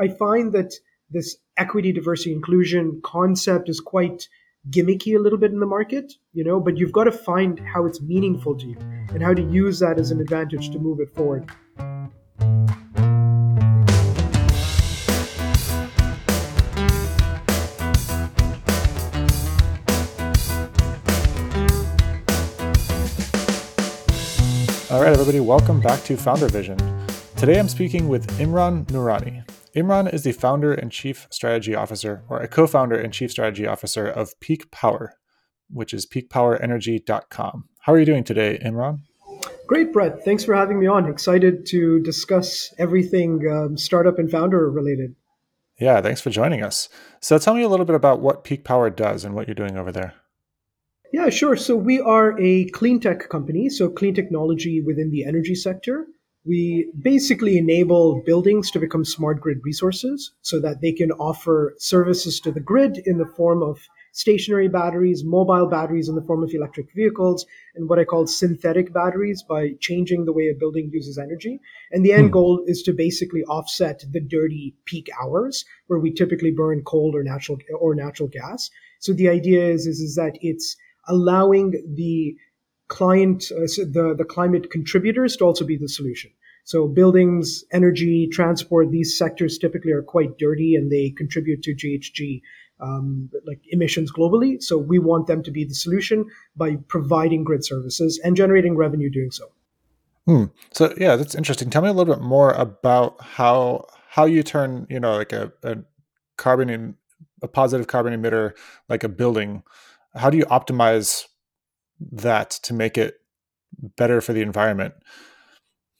I find that this equity, diversity, inclusion concept is quite gimmicky a little bit in the market, you know, but you've got to find how it's meaningful to you and how to use that as an advantage to move it forward. All right, everybody, welcome back to Founder Vision. Today I'm speaking with Imran Noorani. Imran is the founder and chief strategy officer, or a co founder and chief strategy officer of Peak Power, which is peakpowerenergy.com. How are you doing today, Imran? Great, Brett. Thanks for having me on. Excited to discuss everything um, startup and founder related. Yeah, thanks for joining us. So tell me a little bit about what Peak Power does and what you're doing over there. Yeah, sure. So we are a clean tech company, so clean technology within the energy sector. We basically enable buildings to become smart grid resources so that they can offer services to the grid in the form of stationary batteries, mobile batteries in the form of electric vehicles, and what I call synthetic batteries by changing the way a building uses energy. And the end hmm. goal is to basically offset the dirty peak hours where we typically burn coal or natural or natural gas. So the idea is is, is that it's allowing the client, uh, the, the climate contributors to also be the solution. So buildings, energy, transport, these sectors typically are quite dirty and they contribute to GHG um, like emissions globally. So we want them to be the solution by providing grid services and generating revenue doing so. Hmm. So yeah, that's interesting. Tell me a little bit more about how how you turn you know like a, a carbon in, a positive carbon emitter like a building how do you optimize that to make it better for the environment?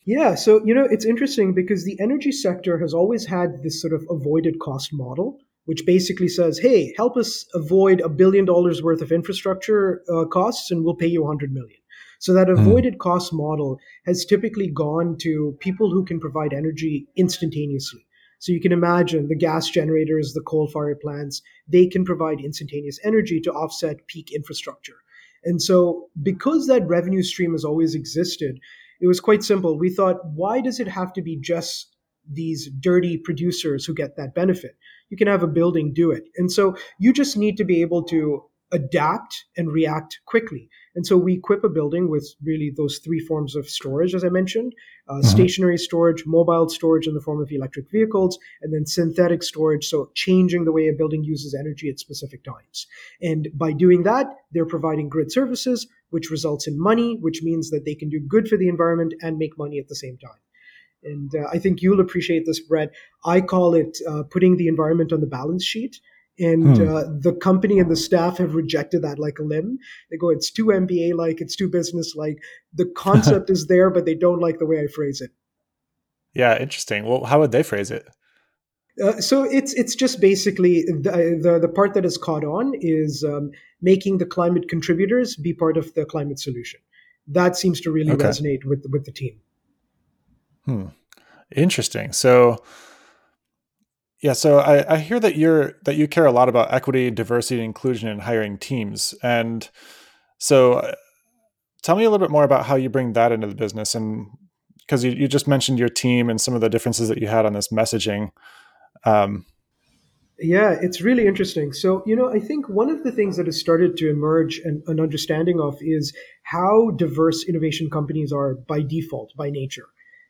Yeah, so you know it's interesting because the energy sector has always had this sort of avoided cost model, which basically says, "Hey, help us avoid a billion dollars worth of infrastructure uh, costs, and we'll pay you 100 million." So that hmm. avoided mm. cost model has typically gone to people who can provide energy instantaneously. So you can imagine the gas generators, the coal fired plants, they can provide instantaneous energy to offset peak infrastructure. And so, because that revenue stream has always existed, it was quite simple. We thought, why does it have to be just these dirty producers who get that benefit? You can have a building do it. And so, you just need to be able to adapt and react quickly. And so we equip a building with really those three forms of storage, as I mentioned uh, mm-hmm. stationary storage, mobile storage in the form of electric vehicles, and then synthetic storage. So changing the way a building uses energy at specific times. And by doing that, they're providing grid services, which results in money, which means that they can do good for the environment and make money at the same time. And uh, I think you'll appreciate this, Brett. I call it uh, putting the environment on the balance sheet and hmm. uh, the company and the staff have rejected that like a limb. They go, it's too MBA like, it's too business like. The concept is there, but they don't like the way I phrase it. Yeah, interesting. Well, how would they phrase it? Uh, so it's it's just basically the, the, the part that is caught on is um, making the climate contributors be part of the climate solution. That seems to really okay. resonate with with the team. Hmm. Interesting. So yeah, so I, I hear that you're that you care a lot about equity, diversity, and inclusion in hiring teams, and so uh, tell me a little bit more about how you bring that into the business, and because you, you just mentioned your team and some of the differences that you had on this messaging. Um, yeah, it's really interesting. So, you know, I think one of the things that has started to emerge and an understanding of is how diverse innovation companies are by default, by nature.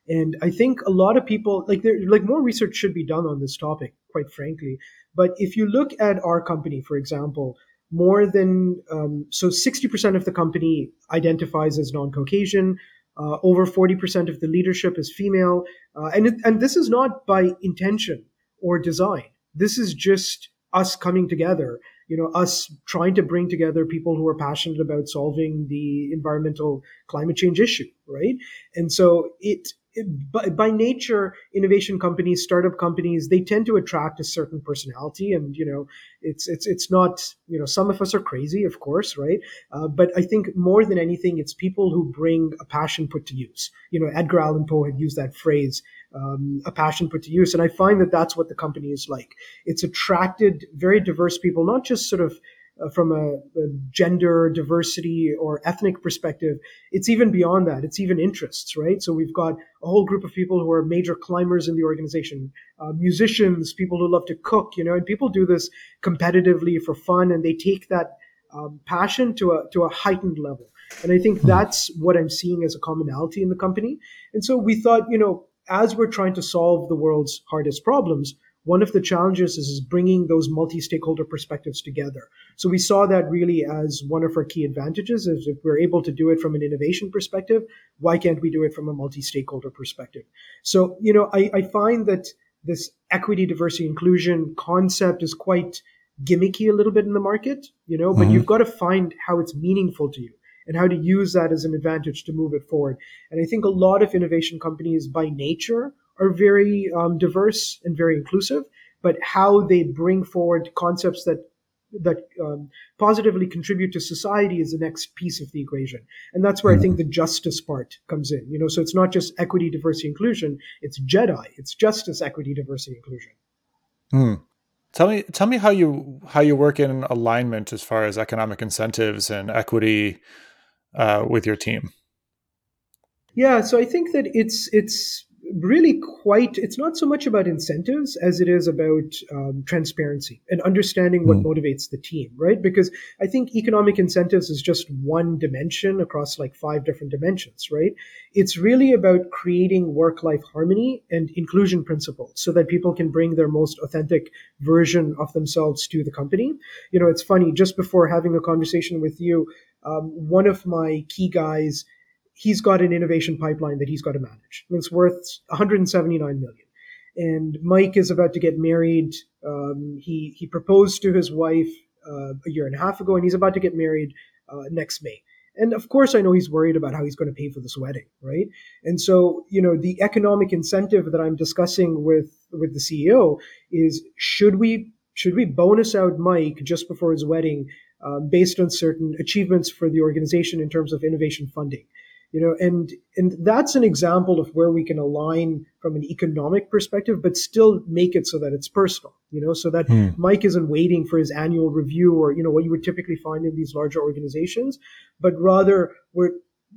And I think a lot of people like there like more research should be done on this topic, quite frankly. But if you look at our company, for example, more than um, so 60% of the company identifies as non-Caucasian. Uh, over 40% of the leadership is female, uh, and it, and this is not by intention or design. This is just us coming together. You know, us trying to bring together people who are passionate about solving the environmental climate change issue, right? And so it by, by nature, innovation companies, startup companies, they tend to attract a certain personality, and you know, it's it's it's not you know, some of us are crazy, of course, right? Uh, but I think more than anything, it's people who bring a passion put to use. You know, Edgar Allan Poe had used that phrase, um, a passion put to use, and I find that that's what the company is like. It's attracted very diverse people, not just sort of uh, from a, a, gender diversity or ethnic perspective it's even beyond that. It's even interests right? So we've got a whole group of people who are major climbers in the organization uh, musicians people who love to cook you know and people do this competitively for fun and they take that um, passion to a to a heightened level. And i think hmm. that's what i'm seeing as a commonality in the company. And so we thought you know as we're trying to solve the world's hardest problems one of the challenges is, is bringing those multi-stakeholder perspectives together. So we saw that really as one of our key advantages is if we're able to do it from an innovation perspective, why can't we do it from a multi-stakeholder perspective? So, you know, I, I find that this equity, diversity, inclusion concept is quite gimmicky a little bit in the market, you know, but mm-hmm. you've got to find how it's meaningful to you and how to use that as an advantage to move it forward. And I think a lot of innovation companies by nature are very um, diverse and very inclusive, but how they bring forward concepts that that um, positively contribute to society is the next piece of the equation. And that's where i think the justice part comes in you know? So it's not just equity diversity inclusion it's jedi it's justice equity diversity inclusion. Mm. tell me tell me how you how you work in alignment as far as economic incentives and equity uh, with your team. Yeah so i think that it's it's really quite it's not so much about incentives as it is about um, transparency and understanding what mm. motivates the team right? Because i think economic incentives is just one dimension across like five different dimensions right? It's really about creating work life harmony and inclusion principles so that people can bring their most authentic version of themselves to the company. You know it's funny just before having a conversation with you um, one of my key guys he's got an innovation pipeline that he's got to manage. It's worth 179 million. And Mike is about to get married. Um, he he proposed to his wife uh, a year and a half ago, and he's about to get married uh, next May. And of course, I know he's worried about how he's going to pay for this wedding, right? And so, you know, the economic incentive that I'm discussing with with the CEO is should we should we bonus out Mike just before his wedding um, based on certain achievements for the organization in terms of innovation funding? You know and and that's an example of where we can align from an economic perspective but still make it so that it's personal you know so that mm. mike isn't waiting for his annual review or you know what you would typically find in these larger organizations but rather we're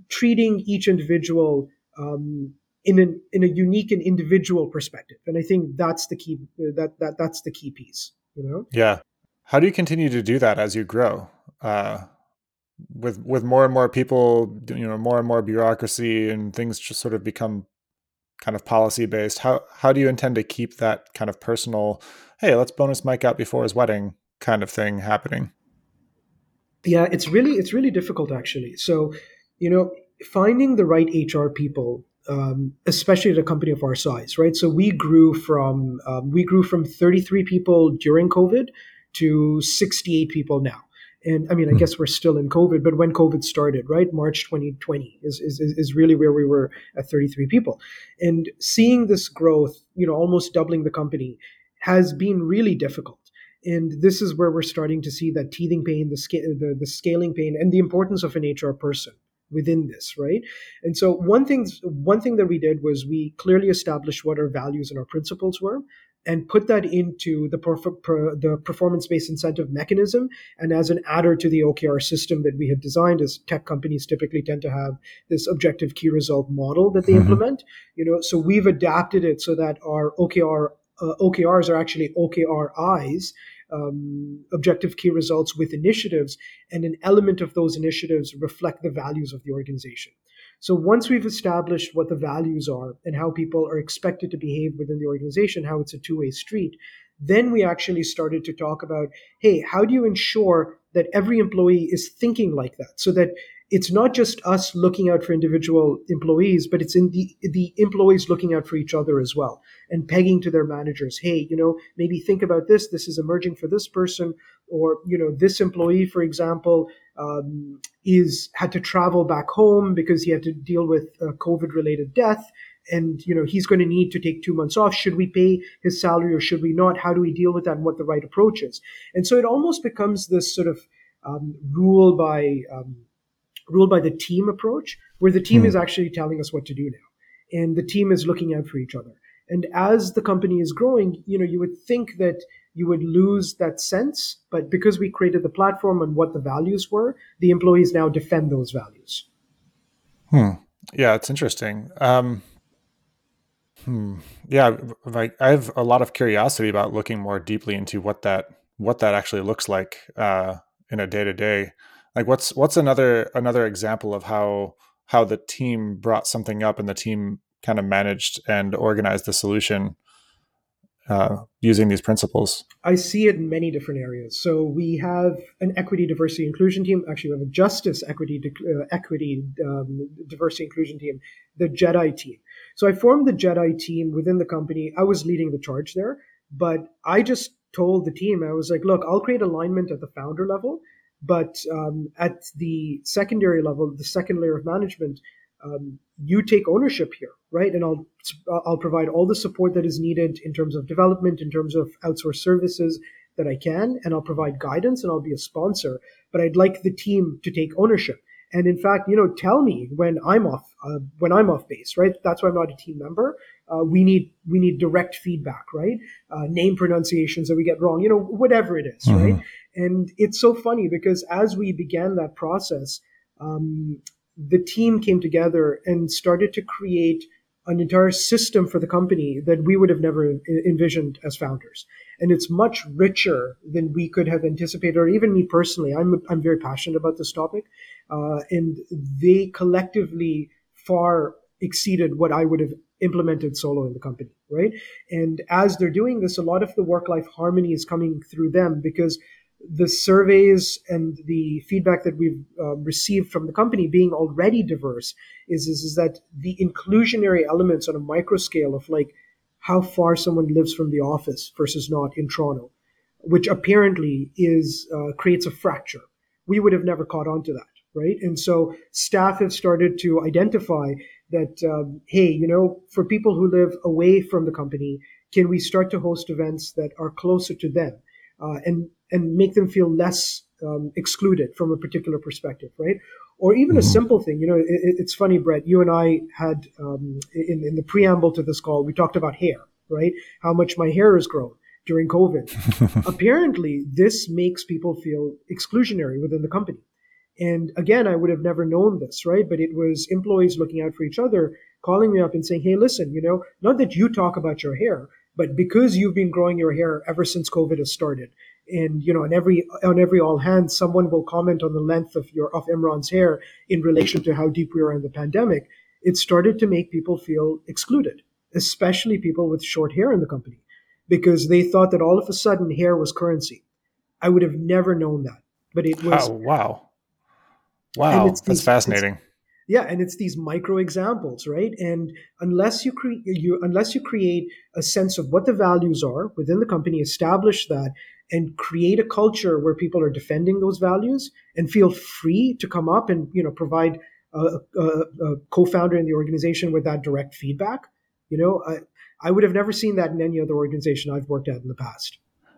treating each individual um, in an in a unique and individual perspective. And i think that's the key that that that's the key piece you know? Yeah. How do you continue to do that as you grow? Uh with with more and more people, you know, more and more bureaucracy and things just sort of become kind of policy based. How how do you intend to keep that kind of personal, hey, let's bonus Mike out before his wedding kind of thing happening? Yeah, it's really it's really difficult actually. So, you know, finding the right HR people um, especially at a company of our size, right? So we grew from um, we grew from 33 people during COVID to 68 people now. And I mean, I hmm. guess we're still in COVID, but when COVID started, right, March 2020 is, is, is really where we were at 33 people. And seeing this growth, you know, almost doubling the company has been really difficult. And this is where we're starting to see that teething pain, the, sca- the, the scaling pain, and the importance of an HR person within this right and so one thing one thing that we did was we clearly established what our values and our principles were and put that into the, perf- per, the performance-based incentive mechanism and as an adder to the OKR system that we had designed as tech companies typically tend to have this objective key result model that they mm-hmm. implement you know so we've adapted it so that our OKR uh, OKRs are actually OKRIs um, objective key results with initiatives and an element of those initiatives reflect the values of the organization so once we've established what the values are and how people are expected to behave within the organization, how it's a two way street, then we actually started to talk about hey, how do you ensure that every employee is thinking like that? So that it's not just us looking out for individual employees, but it's in the the employees looking out for each other as well and pegging to their managers, hey, you know, maybe think about this. This is emerging for this person, or you know, this employee, for example, um, is had to travel back home because he had to deal with a COVID related death. And you know he's going to need to take two months off. Should we pay his salary or should we not? How do we deal with that? And what the right approach is? And so it almost becomes this sort of um, rule by um, ruled by the team approach, where the team mm. is actually telling us what to do now, and the team is looking out for each other. And as the company is growing, you know, you would think that you would lose that sense. But because we created the platform and what the values were, the employees now defend those values. Hmm. Yeah, it's interesting. Um, hmm. Yeah, like I have a lot of curiosity about looking more deeply into what that what that actually looks like uh, in a day to day. Like, what's what's another another example of how how the team brought something up and the team kind of managed and organized the solution uh, using these principles? I see it in many different areas. So we have an equity, diversity, inclusion team. Actually, we have a justice, equity, uh, equity, um, diversity, inclusion team, the JEDI team. So I formed the JEDI team within the company. I was leading the charge there, but I just told the team, I was like, look, I'll create alignment at the founder level, but um, at the secondary level, the second layer of management, um, you take ownership here, right? And I'll I'll provide all the support that is needed in terms of development, in terms of outsourced services that I can, and I'll provide guidance and I'll be a sponsor. But I'd like the team to take ownership. And in fact, you know, tell me when I'm off uh, when I'm off base, right? That's why I'm not a team member. Uh, we need we need direct feedback, right? Uh, name pronunciations that we get wrong, you know, whatever it is, mm-hmm. right? And it's so funny because as we began that process, um, the team came together and started to create an entire system for the company that we would have never envisioned as founders. And it's much richer than we could have anticipated, or even me personally. I'm, I'm very passionate about this topic. Uh, and they collectively far exceeded what I would have implemented solo in the company, right? And as they're doing this, a lot of the work life harmony is coming through them because the surveys and the feedback that we've uh, received from the company being already diverse is, is, is that the inclusionary elements on a micro scale of like how far someone lives from the office versus not in Toronto, which apparently is uh, creates a fracture. We would have never caught on to that, right? And so staff have started to identify that um, hey, you know, for people who live away from the company, can we start to host events that are closer to them? Uh, and and make them feel less um, excluded from a particular perspective, right? Or even mm-hmm. a simple thing. You know, it, it's funny, Brett. You and I had um, in in the preamble to this call, we talked about hair, right? How much my hair has grown during COVID. Apparently, this makes people feel exclusionary within the company. And again, I would have never known this, right? But it was employees looking out for each other, calling me up and saying, "Hey, listen, you know, not that you talk about your hair, but because you've been growing your hair ever since COVID has started, and you know on every on every all hands someone will comment on the length of your of imran's hair in relation to how deep we are in the pandemic it started to make people feel excluded especially people with short hair in the company because they thought that all of a sudden hair was currency. I would have never known that but it was oh, wow. Wow that's these, fascinating yeah and it's these micro examples right? And unless you create you unless you create a sense of what the values are within the company establish that and create a culture where people are defending those values and feel free to come up and you know provide a, a, a co-founder in the organization with that direct feedback you know I, I would have never seen that in any other organization i've worked at in the past.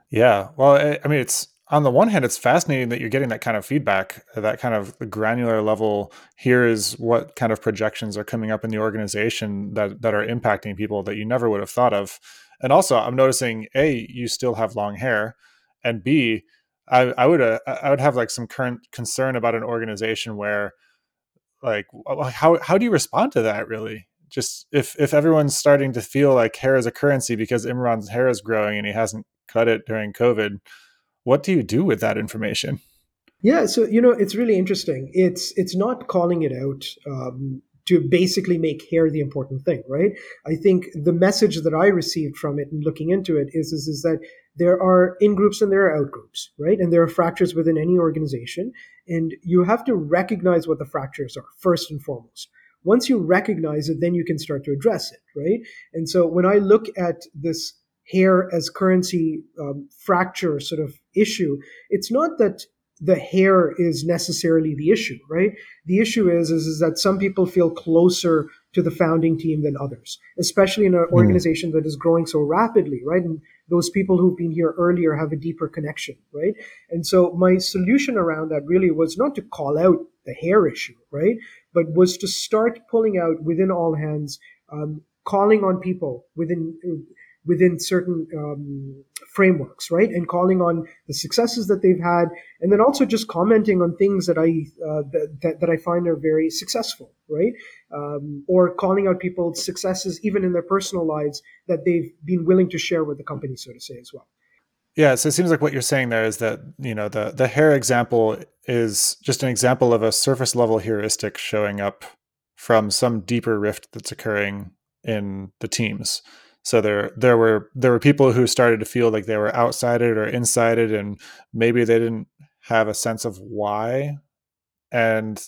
Yeah well i mean it's on the one hand it's fascinating that you're getting that kind of feedback that kind of granular level here is what kind of projections are coming up in the organization that that are impacting people that you never would have thought of and also i'm noticing a you still have long hair and B, I, I would uh, I would have like some current concern about an organization where like how how do you respond to that really? Just if if everyone's starting to feel like hair is a currency because Imran's hair is growing and he hasn't cut it during COVID, what do you do with that information? Yeah, so you know it's really interesting. It's it's not calling it out um, to basically make hair the important thing, right? I think the message that I received from it and looking into it is is, is that there are in groups and there are out groups, right? And there are fractures within any organization. And you have to recognize what the fractures are first and foremost. Once you recognize it, then you can start to address it, right? And so when I look at this hair as currency um, fracture sort of issue, it's not that the hair is necessarily the issue, right? The issue is, is, is that some people feel closer to the founding team than others, especially in an hmm. organization mm. that is growing so rapidly, right? And those people who've been here earlier have a deeper connection, right? And so my solution around that really was not to call out the hair issue, right? But was to start pulling out within all hands, um, calling on people within within certain um, frameworks, right? And calling on the successes that they've had, and then also just commenting on things that I uh, that, that I find are very successful, right? Um, or calling out people's successes even in their personal lives that they've been willing to share with the company, so to say, as well. Yeah, so it seems like what you're saying there is that you know the the hair example is just an example of a surface level heuristic showing up from some deeper rift that's occurring in the teams. So there there were there were people who started to feel like they were outside it or inside it, and maybe they didn't have a sense of why, and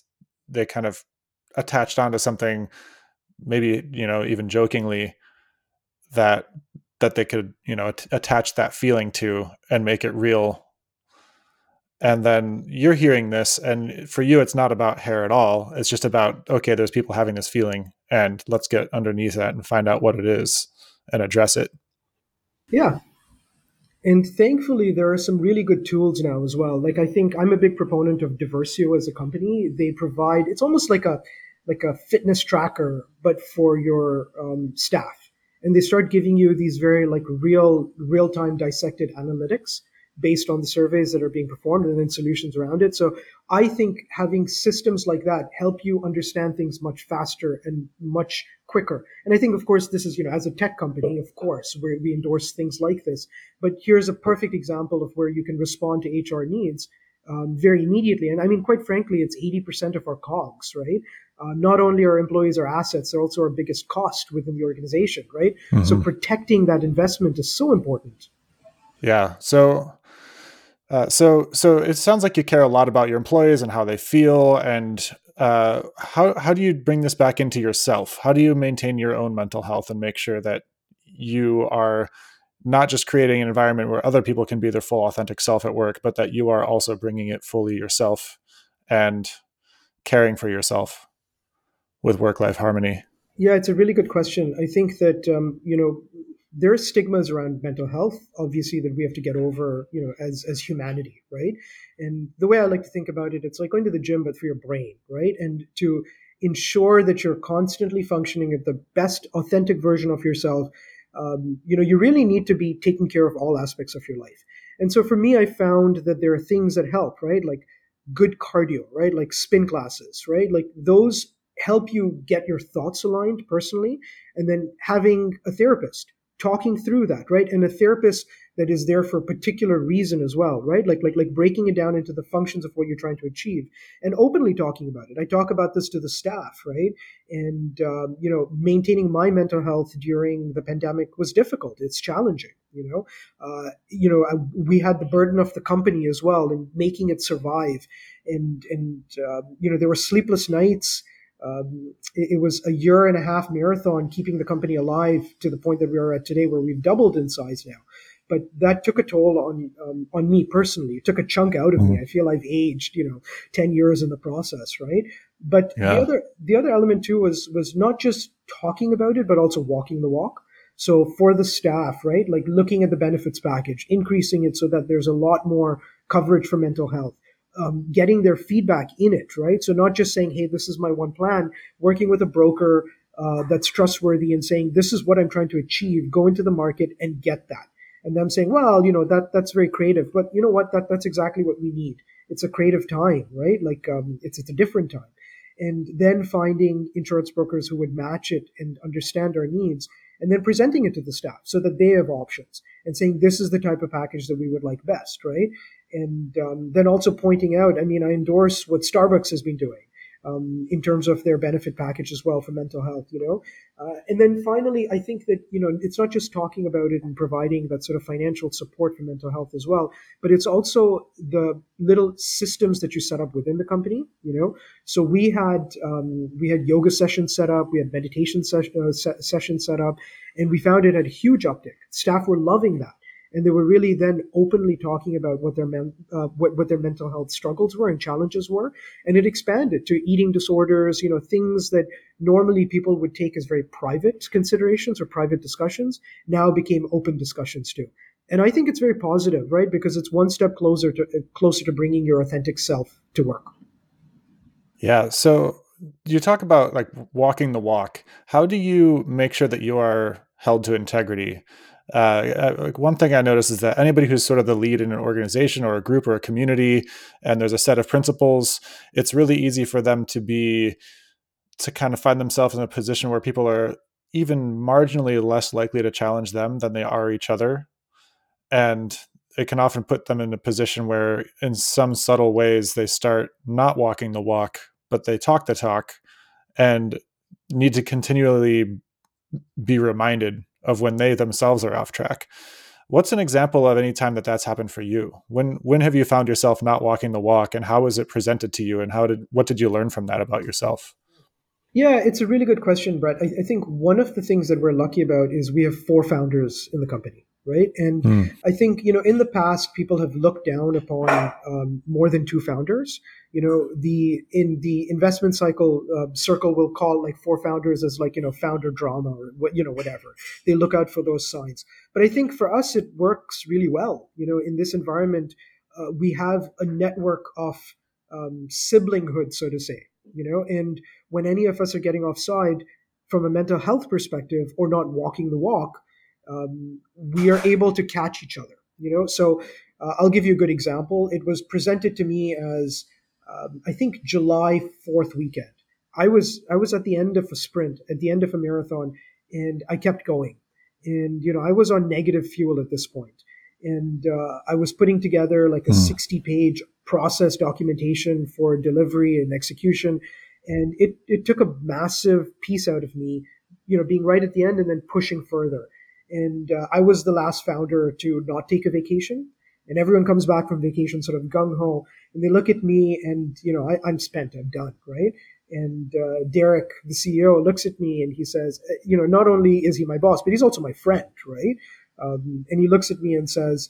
they kind of attached onto something, maybe you know even jokingly, that that they could you know attach that feeling to and make it real. And then you're hearing this and for you it's not about hair at all. It's just about okay there's people having this feeling and let's get underneath that and find out what it is and address it. Yeah. And thankfully there are some really good tools now as well. Like i think i'm a big proponent of diversio as a company. They provide it's almost like a like a fitness tracker but for your um, staff. And they start giving you these very like real real time dissected analytics based on the surveys that are being performed and then solutions around it. So I think having systems like that help you understand things much faster and much quicker. And I think, of course, this is, you know, as a tech company, of course, where we endorse things like this. But here's a perfect example of where you can respond to HR needs um, very immediately. And I mean, quite frankly, it's 80% of our COGS, right? Uh, not only are employees our assets, they're also our biggest cost within the organization, right? Mm-hmm. So protecting that investment is so important. Yeah. So uh, so, so it sounds like you care a lot about your employees and how they feel. And uh, how how do you bring this back into yourself? How do you maintain your own mental health and make sure that you are not just creating an environment where other people can be their full authentic self at work, but that you are also bringing it fully yourself and caring for yourself with work life harmony? Yeah, it's a really good question. I think that um, you know there are stigmas around mental health, obviously, that we have to get over, you know, as as humanity, right? And the way I like to think about it, it's like going to the gym, but for your brain, right? And to ensure that you're constantly functioning at the best authentic version of yourself, um, you know, you really need to be taking care of all aspects of your life. And so for me, I found that there are things that help, right? Like good cardio, right? Like spin classes, right? Like those help you get your thoughts aligned personally, and then having a therapist talking through that right? And a therapist that is there for a particular reason as well right? Like like like breaking it down into the functions of what you're trying to achieve and openly talking about it. I talk about this to the staff right? And um, you know maintaining my mental health during the pandemic was difficult. It's challenging you know? Uh, you know I, we had the burden of the company as well and making it survive. And and uh, you know there were sleepless nights um, it, it, was a year and a half marathon keeping the company alive to the point that we are at today, where we've doubled in size now. But that took a toll on um, on me personally. It took a chunk out of mm-hmm. me. I feel I've aged, you know, ten years in the process, right? But yeah. the other the other element too was was not just talking about it, but also walking the walk. So for the staff, right, like looking at the benefits package, increasing it so that there's a lot more coverage for mental health um, getting their feedback in it, right? So not just saying, "Hey, this is my one plan." Working with a broker uh, that's trustworthy and saying, "This is what I'm trying to achieve." Go into the market and get that, and them saying, "Well, you know that that's very creative, but you know what? That that's exactly what we need. It's a creative time, right? Like um, it's it's a different time." And then finding insurance brokers who would match it and understand our needs, and then presenting it to the staff so that they have options and saying this is the type of package that we would like best, right? And um, then also pointing out, I mean, I endorse what Starbucks has been doing um, in terms of their benefit package as well for mental health, you know. Uh, and then finally, I think that, you know, it's not just talking about it and providing that sort of financial support for mental health as well, but it's also the little systems that you set up within the company, you know. So we had um, we had yoga sessions set up, we had meditation ses- uh, se- sessions set up, and we found it had a huge uptick. Staff were loving that and they were really then openly talking about what their men, uh, what, what their mental health struggles were and challenges were. And it expanded to eating disorders you know things that normally people would take as very private considerations or private discussions now became open discussions too. And i think it's very positive right? Because it's one step closer to uh, closer to bringing your authentic self to work. Yeah. So you talk about like walking the walk. How do you make sure that you are held to integrity uh, like one thing I notice is that anybody who's sort of the lead in an organization or a group or a community, and there's a set of principles, it's really easy for them to be to kind of find themselves in a position where people are even marginally less likely to challenge them than they are each other, and it can often put them in a position where, in some subtle ways, they start not walking the walk, but they talk the talk, and need to continually be reminded of when they themselves are off track. What's an example of any time that that's happened for you? When when have you found yourself not walking the walk, and how was it presented to you, and how did what did you learn from that about yourself? Yeah, it's a really good question, Brett. I, I think one of the things that we're lucky about is we have four founders in the company right? And mm. I think you know in the past people have looked down upon um, more than two founders. You know, the in the investment cycle uh, circle will call like four founders as like you know founder drama or what you know whatever. They look out for those signs. But I think for us it works really well. You know, in this environment, uh, we have a network of um, siblinghood, so to say. You know, and when any of us are getting offside from a mental health perspective or not walking the walk, um, we are able to catch each other. You know, so uh, I'll give you a good example. It was presented to me as um, I think July fourth weekend. I was I was at the end of a sprint, at the end of a marathon, and I kept going. And you know, I was on negative fuel at this point, and uh, I was putting together like a mm. sixty-page process documentation for delivery and execution, and it it took a massive piece out of me, you know, being right at the end and then pushing further. And uh, I was the last founder to not take a vacation. And everyone comes back from vacation sort of gung ho, and they look at me, and you know, I, am spent, I'm done, right? And uh, Derek, the CEO, looks at me and he says, uh, you know, not only is he my boss, but he's also my friend, right? Um, and he looks at me and says,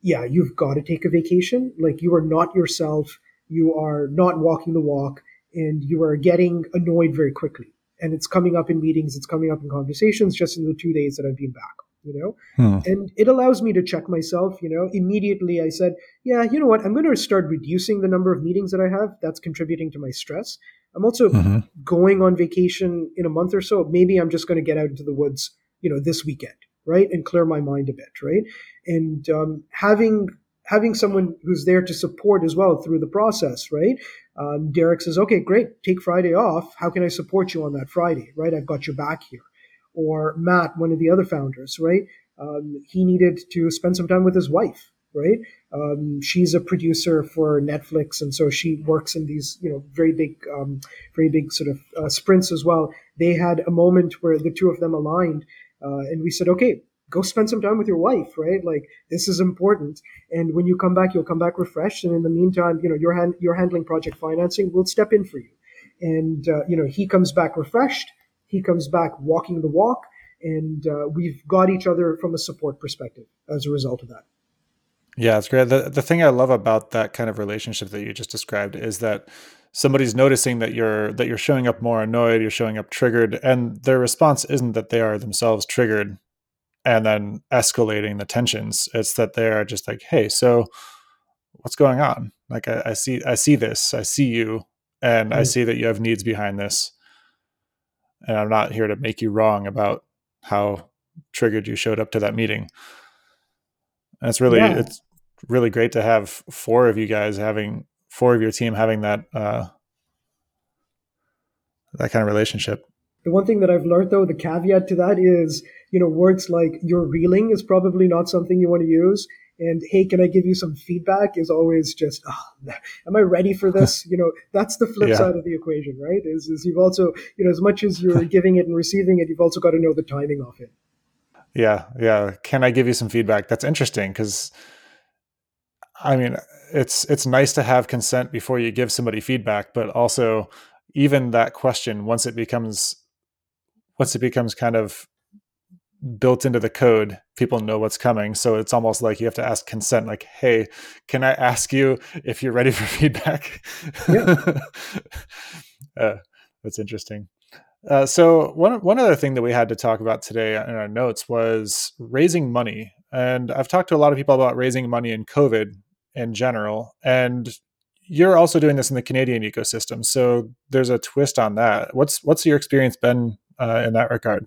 yeah, you've got to take a vacation. Like you are not yourself. You are not walking the walk and you are getting annoyed very quickly and it's coming up in meetings, it's coming up in conversations just in the two days that I've been back, you know? Hmm. And it allows me to check myself, you know. Immediately I said, yeah, you know what? I'm going to start reducing the number of meetings that I have. That's contributing to my stress. I'm also mm-hmm. going on vacation in a month or so. Maybe I'm just going to get out into the woods, you know, this weekend, right? And clear my mind a bit, right? And um, having having someone who's there to support as well through the process, right? Um, Derek says, okay, great, take Friday off. How can I support you on that Friday, right? I've got your back here. Or Matt, one of the other founders, right? Um, he needed to spend some time with his wife, right? Um, she's a producer for Netflix, and so she works in these, you know, very big, um, very big sort of uh, sprints as well. They had a moment where the two of them aligned, uh, and we said, okay, go spend some time with your wife, right? Like this is important. And when you come back, you'll come back refreshed. And in the meantime, you know, you're, you're handling project financing. We'll step in for you. And, uh, you know, he comes back refreshed. He comes back walking the walk. And uh, we've got each other from a support perspective as a result of that. Yeah, it's great. The, the thing I love about that kind of relationship that you just described is that somebody's noticing that you're that you're showing up more annoyed, you're showing up triggered, and their response isn't that they are themselves triggered and then escalating the tensions. It's that they're just like, hey, so what's going on? Like I, I see I see this, I see you, and mm. I see that you have needs behind this. And I'm not here to make you wrong about how triggered you showed up to that meeting. And it's really yeah. it's really great to have four of you guys having four of your team having that uh that kind of relationship. The one thing that I've learned though, the caveat to that is you know, words like you're reeling is probably not something you want to use. And hey, can I give you some feedback is always just, oh, am I ready for this? you know, that's the flip yeah. side of the equation, right? Is, is you've also, you know, as much as you're giving it and receiving it, you've also got to know the timing of it. Yeah. Yeah. Can I give you some feedback? That's interesting because I mean, it's, it's nice to have consent before you give somebody feedback, but also even that question, once it becomes, once it becomes kind of built into the code people know what's coming. So it's almost like you have to ask consent like hey can i ask you if you're ready for feedback? Yeah. uh, that's interesting. Uh, so one one other thing that we had to talk about today in our notes was raising money. And i've talked to a lot of people about raising money in covid in general. And you're also doing this in the canadian ecosystem. So there's a twist on that. What's what's your experience been uh, in that regard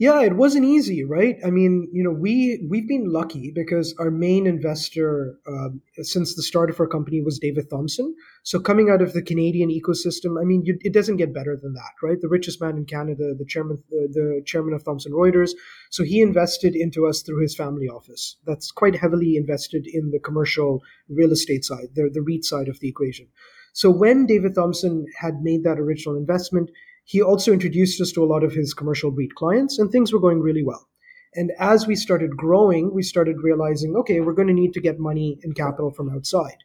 Yeah, it wasn't easy, right? I mean, you know, we we've been lucky because our main investor um, since the start of our company was David Thomson. So coming out of the Canadian ecosystem, I mean, you, it doesn't get better than that, right? The richest man in Canada, the chairman, the, the chairman of Thomson Reuters. So he invested into us through his family office. That's quite heavily invested in the commercial real estate side, the the REIT side of the equation. So when David Thomson had made that original investment he also introduced us to a lot of his commercial REIT clients, and things were going really well. And as we started growing, we started realizing, okay, we're going to need to get money and capital from outside.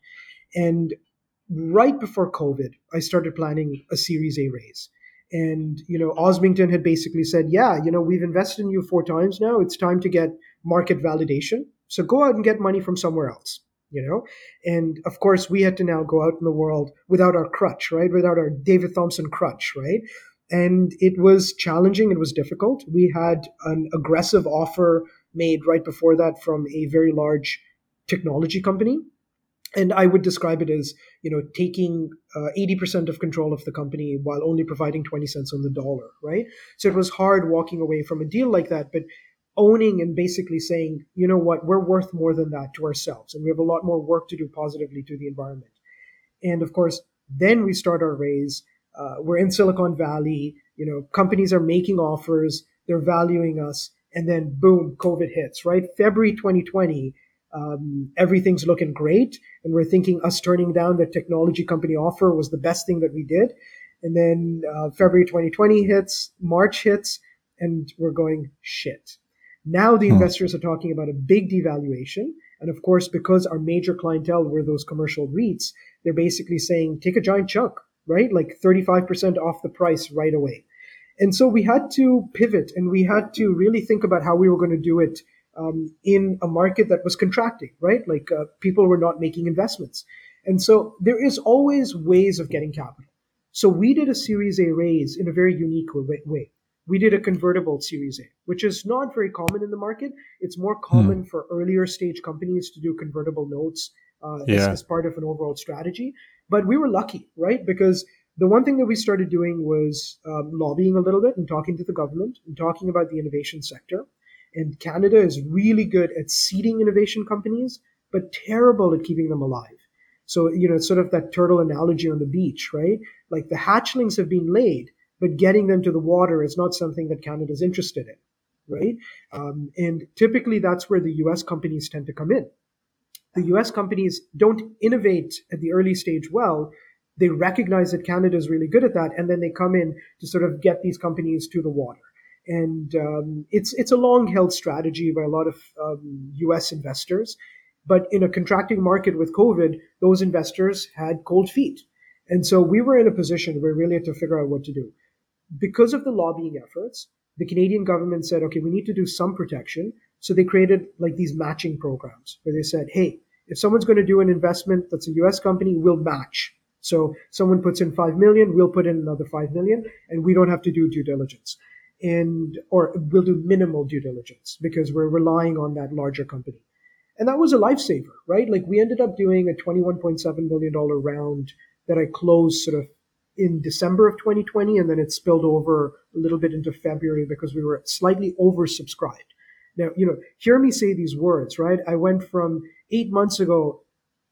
And right before COVID, I started planning a Series A raise. And, you know, Osmington had basically said, yeah, you know, we've invested in you four times now. It's time to get market validation. So go out and get money from somewhere else you know and of course we had to now go out in the world without our crutch right without our david thomson crutch right and it was challenging it was difficult. We had an aggressive offer made right before that from a very large technology company. And i would describe it as you know taking uh, 80% of control of the company while only providing 20 cents on the dollar right? So it was hard walking away from a deal like that but owning and basically saying you know what? We're worth more than that to ourselves and we have a lot more work to do positively to the environment. And of course then we start our raise uh, we're in Silicon Valley. You know, companies are making offers, they're valuing us, and then boom, COVID hits. Right, February 2020. Um, everything's looking great, and we're thinking us turning down the technology company offer was the best thing that we did. And then uh, February 2020 hits, March hits, and we're going shit. Now the hmm. investors are talking about a big devaluation. And of course, because our major clientele were those commercial REITs, they're basically saying, take a giant chunk right? Like 35% off the price right away. And so we had to pivot and we had to really think about how we were going to do it um, in a market that was contracting, right? Like uh, people were not making investments. And so there is always ways of getting capital. So we did a Series A raise in a very unique way. We did a convertible Series A, which is not very common in the market. It's more common hmm. for earlier stage companies to do convertible notes uh, yeah. as, as part of an overall strategy. But we were lucky, right? Because the one thing that we started doing was um, lobbying a little bit and talking to the government and talking about the innovation sector. And Canada is really good at seeding innovation companies, but terrible at keeping them alive. So, you know, it's sort of that turtle analogy on the beach, right? Like the hatchlings have been laid, but getting them to the water is not something that Canada is interested in, right? Um, and typically that's where the US companies tend to come in the US companies don't innovate at the early stage well, they recognize that Canada is really good at that, and then they come in to sort of get these companies to the water. And um, it's it's a long held strategy by a lot of um, U.S. investors, but in a contracting market with COVID, those investors had cold feet, and so we were in a position where we really had to figure out what to do. Because of the lobbying efforts, the Canadian government said, okay, we need to do some protection. So they created like these matching programs where they said, hey, if someone's going to do an investment that's a US company, we'll match. So someone puts in 5 million, we'll put in another 5 million, and we don't have to do due diligence. And, or we'll do minimal due diligence because we're relying on that larger company. And that was a lifesaver, right? Like we ended up doing a $21.7 million round that I closed sort of in December of 2020, and then it spilled over a little bit into February because we were slightly oversubscribed. Now, you know, hear me say these words, right? I went from eight months ago,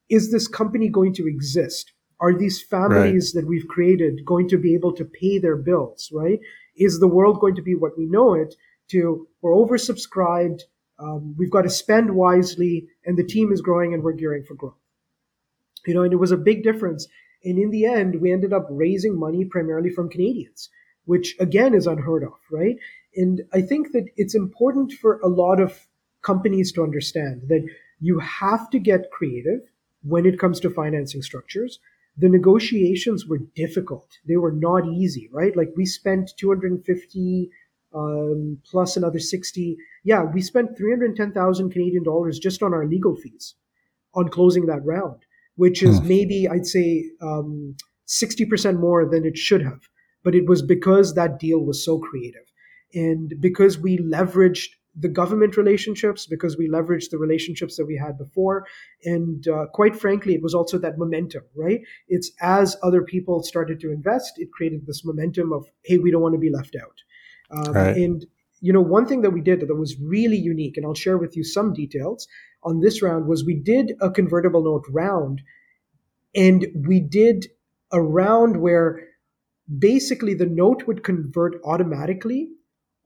is this company going to exist? Are these families right. that we've created going to be able to pay their bills, right? Is the world going to be what we know it to we're oversubscribed, um, we've got to spend wisely, and the team is growing and we're gearing for growth. You know, and it was a big difference. And in the end, we ended up raising money primarily from Canadians, which again is unheard of, right? And I think that it's important for a lot of companies to understand that you have to get creative when it comes to financing structures. The negotiations were difficult. They were not easy, right? Like we spent 250 um, plus another 60. Yeah, we spent 310,000 Canadian dollars just on our legal fees on closing that round, which is hmm. maybe I'd say um, 60% more than it should have. But it was because that deal was so creative and because we leveraged the government relationships because we leveraged the relationships that we had before. And uh, quite frankly, it was also that momentum, right? It's as other people started to invest, it created this momentum of, hey, we don't want to be left out. Um, right. And you know, one thing that we did that was really unique, and I'll share with you some details on this round, was we did a convertible note round, and we did a round where basically the note would convert automatically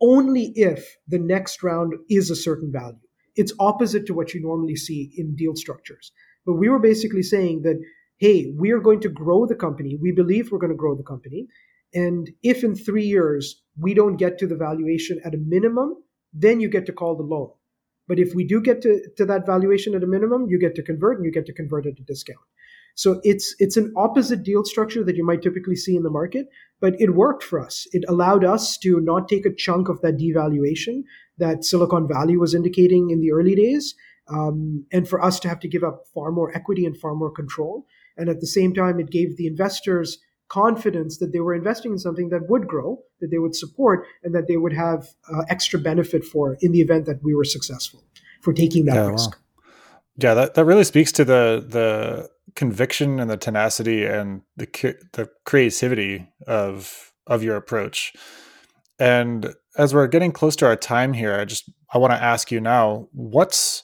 only if the next round is a certain value. It's opposite to what you normally see in deal structures. But we were basically saying that, hey, we are going to grow the company. We believe we're going to grow the company. And if in three years we don't get to the valuation at a minimum, then you get to call the loan. But if we do get to, to that valuation at a minimum, you get to convert and you get to convert at a discount. So it's it's an opposite deal structure that you might typically see in the market, but it worked for us. It allowed us to not take a chunk of that devaluation that Silicon Valley was indicating in the early days, um, and for us to have to give up far more equity and far more control. And at the same time, it gave the investors confidence that they were investing in something that would grow, that they would support, and that they would have uh, extra benefit for in the event that we were successful for taking that yeah, risk. Yeah, that, that really speaks to the the conviction and the tenacity and the the creativity of of your approach. And as we're getting close to our time here, I just I want to ask you now, what's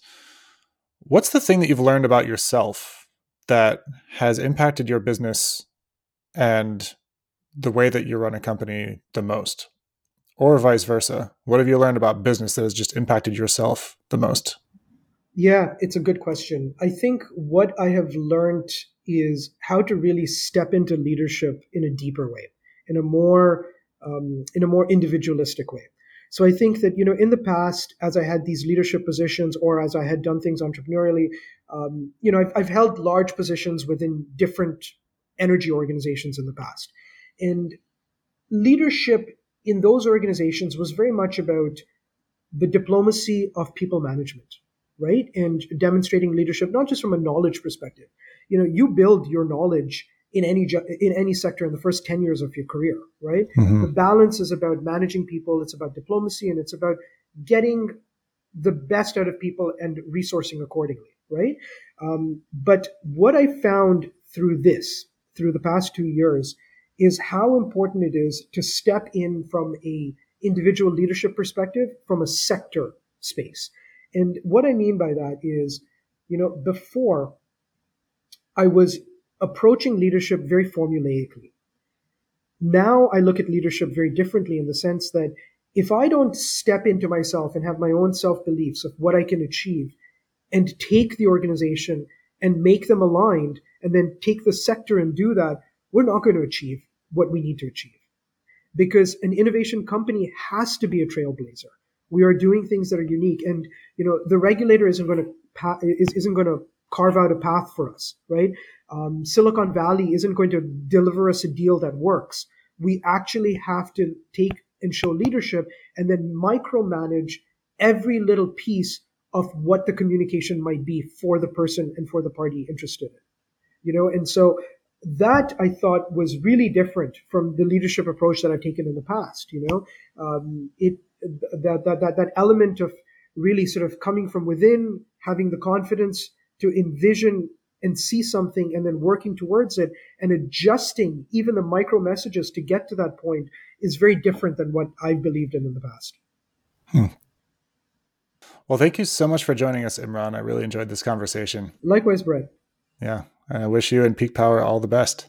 what's the thing that you've learned about yourself that has impacted your business and the way that you run a company the most? Or vice versa? What have you learned about business that has just impacted yourself the most? Yeah, it's a good question. I think what I have learned is how to really step into leadership in a deeper way, in a more um, in a more individualistic way. So I think that you know in the past, as I had these leadership positions or as I had done things entrepreneurially, um, you know I've, I've held large positions within different energy organizations in the past, and leadership in those organizations was very much about the diplomacy of people management right? And demonstrating leadership, not just from a knowledge perspective. You know, you build your knowledge in any in any sector in the first 10 years of your career, right? Mm-hmm. The balance is about managing people, it's about diplomacy, and it's about getting the best out of people and resourcing accordingly, right? Um, but what I found through this, through the past two years, is how important it is to step in from a individual leadership perspective from a sector space. And what I mean by that is, you know, before I was approaching leadership very formulaically. Now I look at leadership very differently in the sense that if I don't step into myself and have my own self beliefs of what I can achieve and take the organization and make them aligned and then take the sector and do that, we're not going to achieve what we need to achieve. Because an innovation company has to be a trailblazer we are doing things that are unique. And you know the regulator isn't going to isn't going to carve out a path for us right? Um, silicon valley isn't going to deliver us a deal that works. We actually have to take and show leadership and then micromanage every little piece of what the communication might be for the person and for the party interested in you know? And so that I thought was really different from the leadership approach that I've taken in the past. You know, um, it that, that, that, that element of really sort of coming from within, having the confidence to envision and see something and then working towards it and adjusting even the micro messages to get to that point is very different than what I've believed in in the past. Hmm. Well, thank you so much for joining us, Imran. I really enjoyed this conversation. Likewise, Brett. Yeah. And I wish you and Peak Power all the best.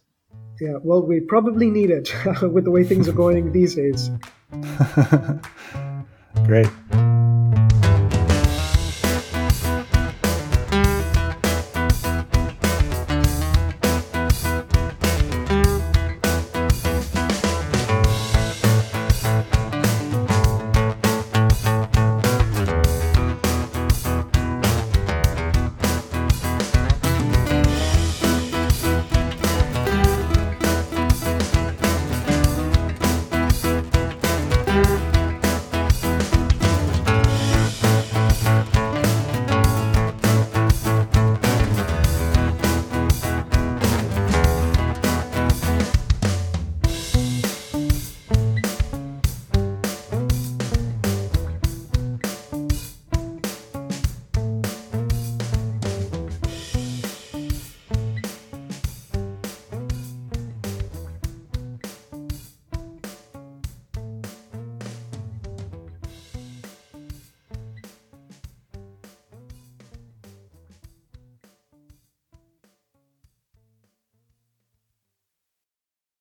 Yeah, well, we probably need it with the way things are going these days. Great.